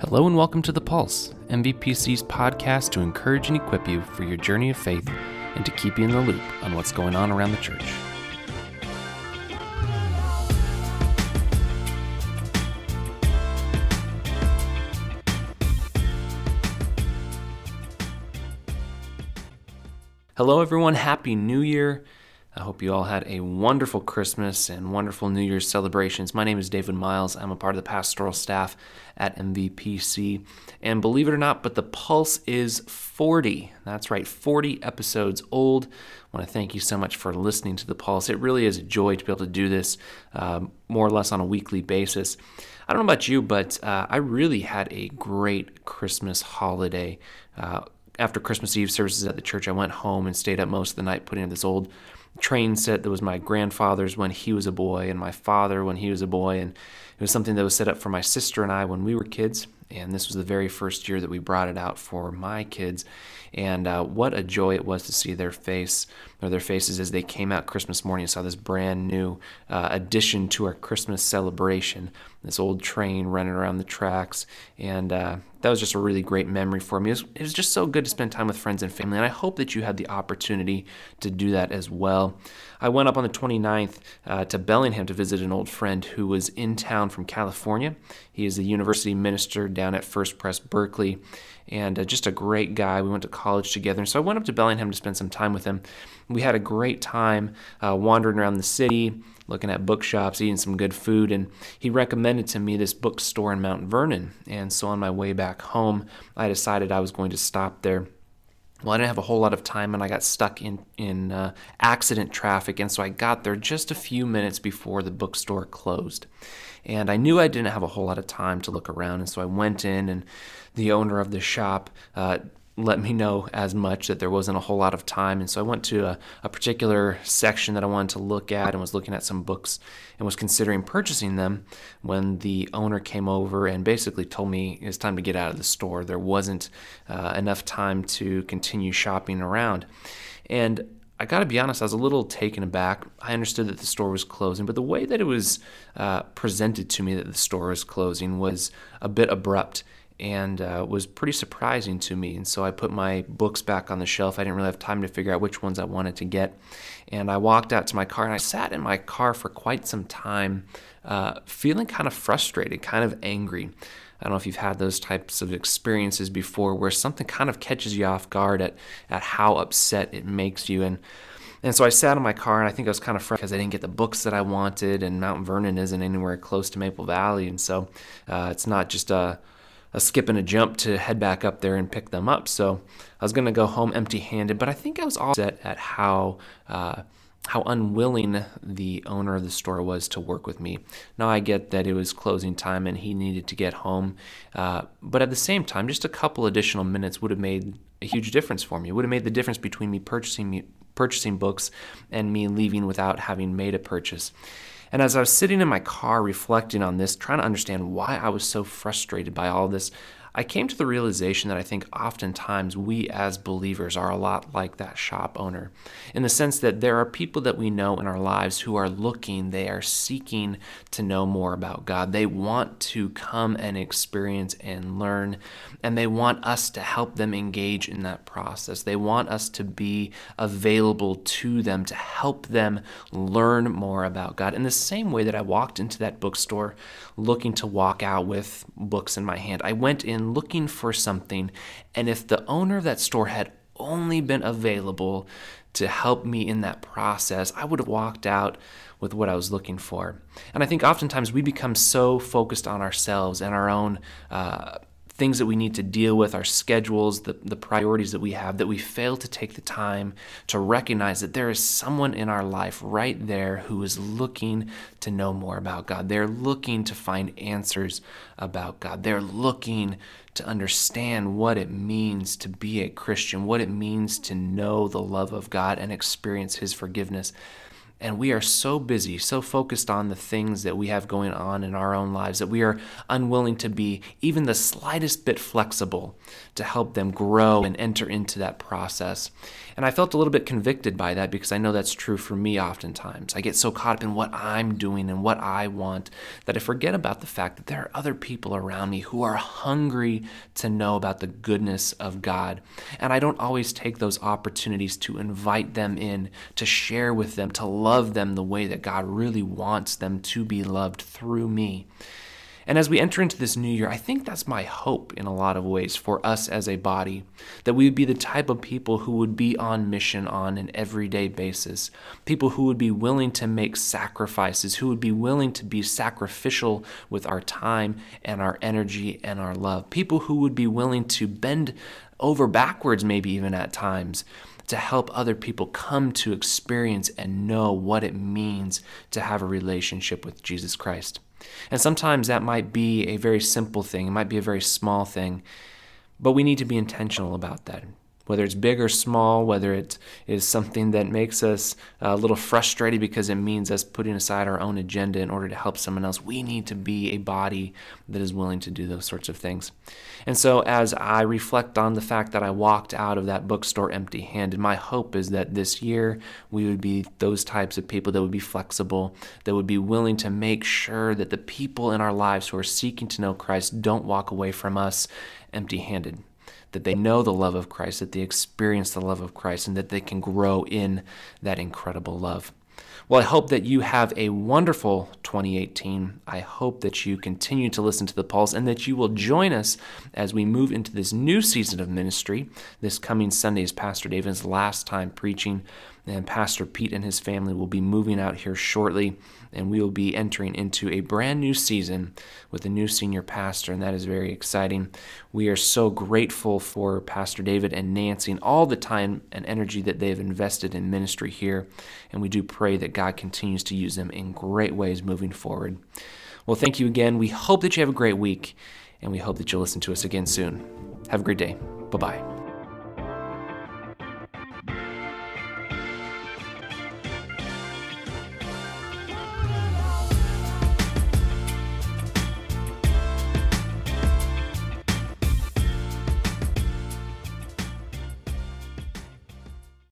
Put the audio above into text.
Hello and welcome to The Pulse, MVPC's podcast to encourage and equip you for your journey of faith and to keep you in the loop on what's going on around the church. Hello, everyone. Happy New Year. I hope you all had a wonderful Christmas and wonderful New Year's celebrations. My name is David Miles. I'm a part of the pastoral staff at MVPC. And believe it or not, but the Pulse is 40. That's right, 40 episodes old. I want to thank you so much for listening to the Pulse. It really is a joy to be able to do this uh, more or less on a weekly basis. I don't know about you, but uh, I really had a great Christmas holiday. Uh, after Christmas Eve services at the church, I went home and stayed up most of the night putting in this old train set that was my grandfather's when he was a boy and my father when he was a boy. And it was something that was set up for my sister and I when we were kids. And this was the very first year that we brought it out for my kids. And uh, what a joy it was to see their face or their faces as they came out Christmas morning and saw this brand new uh, addition to our Christmas celebration. This old train running around the tracks, and uh, that was just a really great memory for me. It was, it was, just so good to spend time with friends and family, and I hope that you had the opportunity to do that as well. I went up on the 29th uh, to Bellingham to visit an old friend who was in town from California. He is a university minister down at First Pres Berkeley, and uh, just a great guy. We went to college together, and so I went up to Bellingham to spend some time with him. We had a great time uh, wandering around the city, looking at bookshops, eating some good food, and he recommended to me this bookstore in Mount Vernon. And so on my way back home, I decided I was going to stop there. Well, I didn't have a whole lot of time, and I got stuck in in uh, accident traffic, and so I got there just a few minutes before the bookstore closed. And I knew I didn't have a whole lot of time to look around, and so I went in, and the owner of the shop uh, let me know as much that there wasn't a whole lot of time. And so I went to a, a, particular section that I wanted to look at and was looking at some books and was considering purchasing them when the owner came over and basically told me it's time to get out of the store. There wasn't uh, enough time to continue shopping around. And I got to be honest, I was a little taken aback. I understood that the store was closing, but the way that it was uh, presented to me that the store was closing was a bit abrupt and uh, was pretty surprising to me. And so I put my books back on the shelf. I didn't really have time to figure out which ones I wanted to get. And I walked out to my car and I sat in my car for quite some time, uh, feeling kind of frustrated, kind of angry. I don't know if you've had those types of experiences before where something kind of catches you off guard at, at how upset it makes you. And and so I sat in my car, and I think I was kind of frustrated because I didn't get the books that I wanted, and Mount Vernon isn't anywhere close to Maple Valley, and so uh, it's not just a a skip and a jump to head back up there and pick them up. So I was going to go home empty-handed, but I think I was all set at how uh, how unwilling the owner of the store was to work with me. Now I get that it was closing time and he needed to get home, uh, but at the same time, just a couple additional minutes would have made a huge difference for me. It would have made the difference between me purchasing me, purchasing books and me leaving without having made a purchase. And as I was sitting in my car reflecting on this, trying to understand why I was so frustrated by all this, I came to the realization that I think oftentimes we as believers are a lot like that shop owner, in the sense that there are people that we know in our lives who are looking, they are seeking to know more about God. They want to come and experience and learn, and they want us to help them engage in that process. They want us to be available to them to help them learn more about God. In the same way that I walked into that bookstore looking to walk out with books in my hand, I went in looking for something, and if the owner of that store had only been available to help me in that process, I would have walked out with what I was looking for. And I think oftentimes we become so focused on ourselves and our own uh, things that we need to deal with, our schedules, the, the priorities that we have, that we fail to take the time to recognize that there is someone in our life right there who is looking to know more about God. They're looking to find answers about God. They're looking to understand what it means to be a Christian, what it means to know the love of God and experience His forgiveness. And we are so busy, so focused on the things that we have going on in our own lives that we are unwilling to be even the slightest bit flexible to help them grow and enter into that process. And I felt a little bit convicted by that because I know that's true for me oftentimes. I get so caught up in what I'm doing and what I want that I forget about the fact that there are other people around me who are hungry to know about the goodness of God. And I don't always take those opportunities to invite them in, to share with them, to love them the way that God really wants them to be loved through me. And as we enter into this new year, I think that's my hope in a lot of ways for us as a body that we would be the type of people who would be on mission on an everyday basis, people who would be willing to make sacrifices, who would be willing to be sacrificial with our time and our energy and our love, people who would be willing to bend over backwards, maybe even at times, to help other people come to experience and know what it means to have a relationship with Jesus Christ. And sometimes that might be a very simple thing, it might be a very small thing, but we need to be intentional about that whether it's big or small, whether it is something that makes us a little frustrated because it means us putting aside our own agenda in order to help someone else. We need to be a body that is willing to do those sorts of things. And so, as I reflect on the fact that I walked out of that bookstore empty handed, my hope is that this year we would be those types of people that would be flexible, that would be willing to make sure that the people in our lives who are seeking to know Christ don't walk away from us empty handed that they know the love of Christ, that they experience the love of Christ, and that they can grow in that incredible love. Well, I hope that you have a wonderful 2018. I hope that you continue to listen to the Pulse and that you will join us as we move into this new season of ministry. This coming Sunday is Pastor David's last time preaching and Pastor Pete and his family will be moving out here shortly, and we will be entering into a brand new season with a new senior pastor, and that is very exciting. We are so grateful for Pastor David and Nancy and all the time and energy that they have invested in ministry here, and we do pray that God continues to use them in great ways moving forward. Well, thank you again. We hope that you have a great week, and we hope that you'll listen to us again soon. Have a great day. Bye bye.